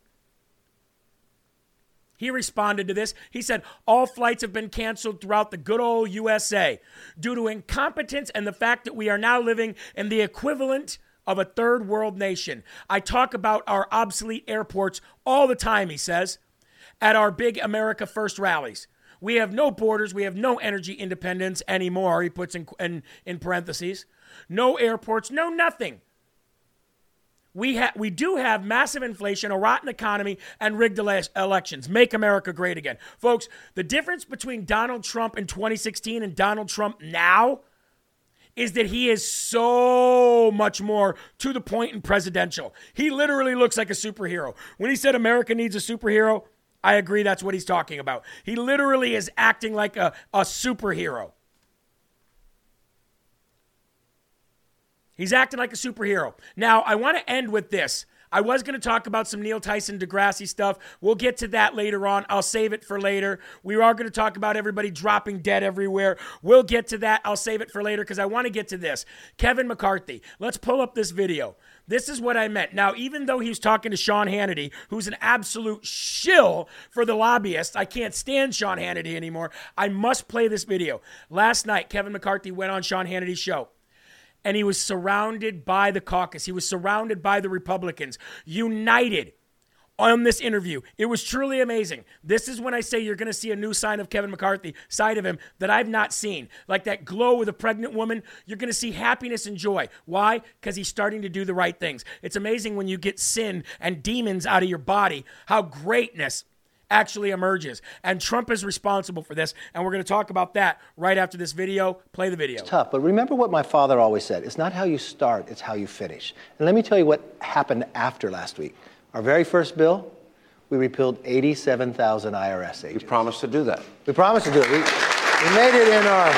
he responded to this. He said, All flights have been canceled throughout the good old USA due to incompetence and the fact that we are now living in the equivalent of a third world nation. I talk about our obsolete airports all the time, he says, at our big America First rallies. We have no borders. We have no energy independence anymore, he puts in, in, in parentheses. No airports, no nothing. We, ha- we do have massive inflation, a rotten economy, and rigged ele- elections. Make America great again. Folks, the difference between Donald Trump in 2016 and Donald Trump now is that he is so much more to the point and presidential. He literally looks like a superhero. When he said America needs a superhero, I agree that's what he's talking about. He literally is acting like a, a superhero. He's acting like a superhero. Now, I want to end with this. I was going to talk about some Neil Tyson Degrassi stuff. We'll get to that later on. I'll save it for later. We are going to talk about everybody dropping dead everywhere. We'll get to that. I'll save it for later because I want to get to this. Kevin McCarthy. Let's pull up this video. This is what I meant. Now, even though he was talking to Sean Hannity, who's an absolute shill for the lobbyists, I can't stand Sean Hannity anymore. I must play this video. Last night, Kevin McCarthy went on Sean Hannity's show and he was surrounded by the caucus. He was surrounded by the Republicans, united on this interview. It was truly amazing. This is when I say you're going to see a new sign of Kevin McCarthy, side of him that I've not seen. Like that glow with a pregnant woman, you're going to see happiness and joy. Why? Because he's starting to do the right things. It's amazing when you get sin and demons out of your body, how greatness actually emerges. And Trump is responsible for this. And we're going to talk about that right after this video. Play the video. It's tough, but remember what my father always said it's not how you start, it's how you finish. And let me tell you what happened after last week. Our very first bill, we repealed 87,000 IRS agents. We promised to do that. We promised to do it. We, we made it in our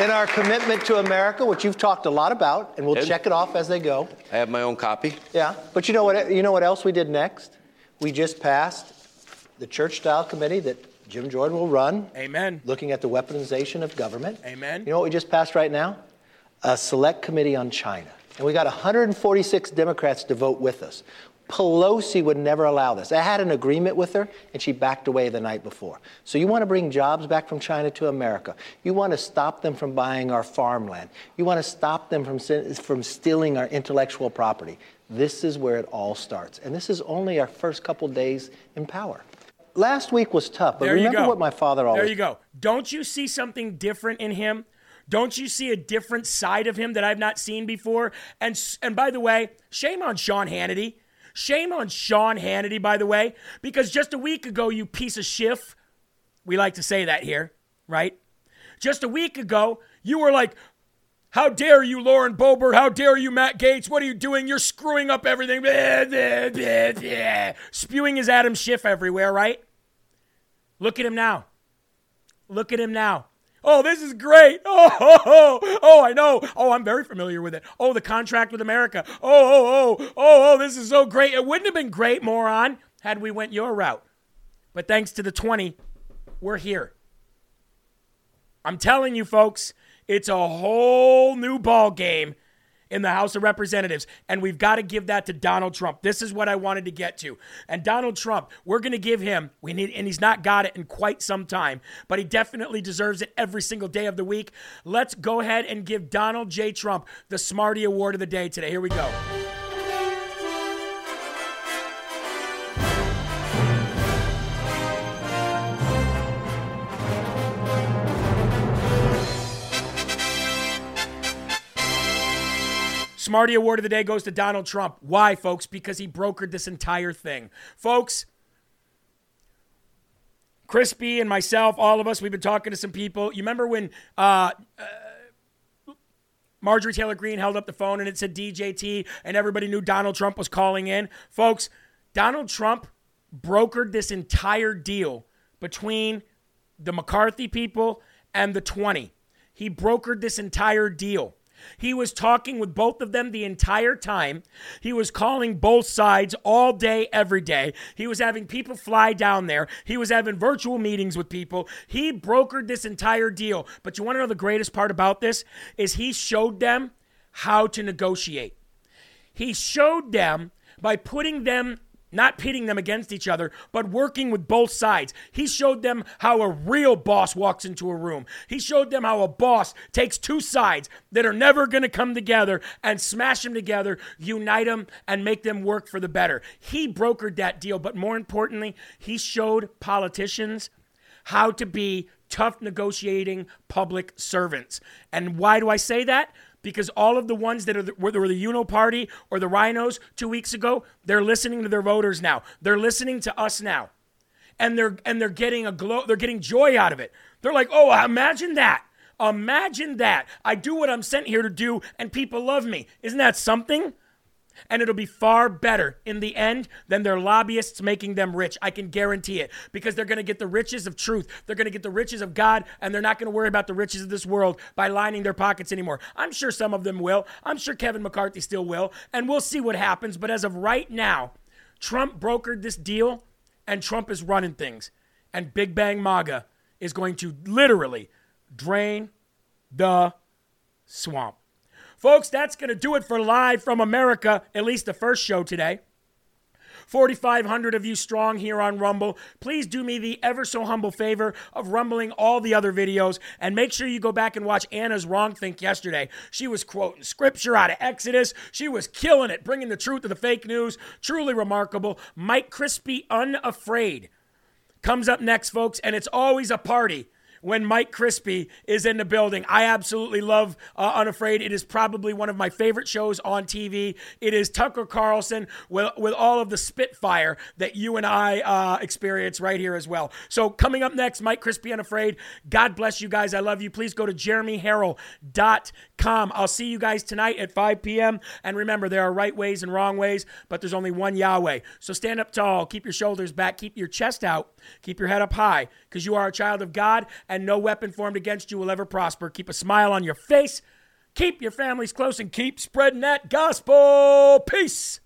in our commitment to America, which you've talked a lot about, and we'll Ed? check it off as they go. I have my own copy. Yeah, but you know what? You know what else we did next? We just passed the church style committee that Jim Jordan will run. Amen. Looking at the weaponization of government. Amen. You know what we just passed right now? A select committee on China. And we got 146 Democrats to vote with us. Pelosi would never allow this. I had an agreement with her, and she backed away the night before. So you want to bring jobs back from China to America. You want to stop them from buying our farmland. You want to stop them from, from stealing our intellectual property. This is where it all starts. And this is only our first couple days in power. Last week was tough, but There remember what my father always There you go. Don't you see something different in him? Don't you see a different side of him that I've not seen before? And and by the way, shame on Sean Hannity. Shame on Sean Hannity, by the way, because just a week ago, you piece of shift. We like to say that here, right? Just a week ago, you were like, how dare you, Lauren Boebert? How dare you, Matt Gaetz? What are you doing? You're screwing up everything. Spewing his Adam Schiff everywhere, right? Look at him now. Look at him now. Oh, this is great. Oh, oh, oh, oh, I know. Oh, I'm very familiar with it. Oh, the contract with America. Oh, oh, oh, oh, oh, this is so great. It wouldn't have been great, moron, had we went your route. But thanks to the 20, we're here. I'm telling you, folks, it's a whole new ball game in the House of Representatives, and we've got to give that to Donald Trump. This is what I wanted to get to. And Donald Trump, we're going to give him. We need, and he's not got it in quite some time, but he definitely deserves it every single day of the week. Let's go ahead and give Donald J. Trump the Smarty Award of the day today. Here we go. Smarty Award of the Day goes to Donald Trump. Why, folks? Because he brokered this entire thing. Folks, Crispi and myself, all of us, we've been talking to some people. You remember when uh, uh, Marjorie Taylor Greene held up the phone and it said DJT and everybody knew Donald Trump was calling in? Folks, Donald Trump brokered this entire deal between the McCarthy people and the 20. He brokered this entire deal. He was talking with both of them the entire time. He was calling both sides all day, every day. He was having people fly down there. He was having virtual meetings with people. He brokered this entire deal. But you want to know the greatest part about this is he showed them how to negotiate. He showed them by putting them not pitting them against each other, but working with both sides. He showed them how a real boss walks into a room. He showed them how a boss takes two sides that are never going to come together and smash them together, unite them, and make them work for the better. He brokered that deal, but more importantly, he showed politicians how to be tough negotiating public servants. And why do I say that? Because all of the ones that are the, were the Uno Party or the Rhinos two weeks ago, they're listening to their voters now. They're listening to us now, and they're and they're getting a glow. They're getting joy out of it. They're like, oh, imagine that. Imagine that. I do what I'm sent here to do, and people love me. Isn't that something? And it'll be far better in the end than their lobbyists making them rich. I can guarantee it. Because they're going to get the riches of truth. They're going to get the riches of God, and they're not going to worry about the riches of this world by lining their pockets anymore. I'm sure some of them will. I'm sure Kevin McCarthy still will. And we'll see what happens. But as of right now, Trump brokered this deal, and Trump is running things. And Big Bang MAGA is going to literally drain the swamp. Folks, that's going to do it for Live from America, at least the first show today. 4,500 of you strong here on Rumble. Please do me the ever so humble favor of rumbling all the other videos and make sure you go back and watch Anna's Wrong Think yesterday. She was quoting scripture out of Exodus. She was killing it, bringing the truth to the fake news. Truly remarkable. Mike Crispi, unafraid, comes up next, folks, and it's always a party when Mike Crispi is in the building. I absolutely love uh, Unafraid. It is probably one of my favorite shows on TV. It is Tucker Carlson with, with all of the spitfire that you and I uh, experience right here as well. So coming up next, Mike Crispy Unafraid. God bless you guys. I love you. Please go to jeremyherrell.com. I'll see you guys tonight at 5 p.m. And remember, there are right ways and wrong ways, but there's only one Yahweh. So stand up tall, keep your shoulders back, keep your chest out, keep your head up high, because you are a child of God and no weapon formed against you will ever prosper. Keep a smile on your face, keep your families close, and keep spreading that gospel. Peace.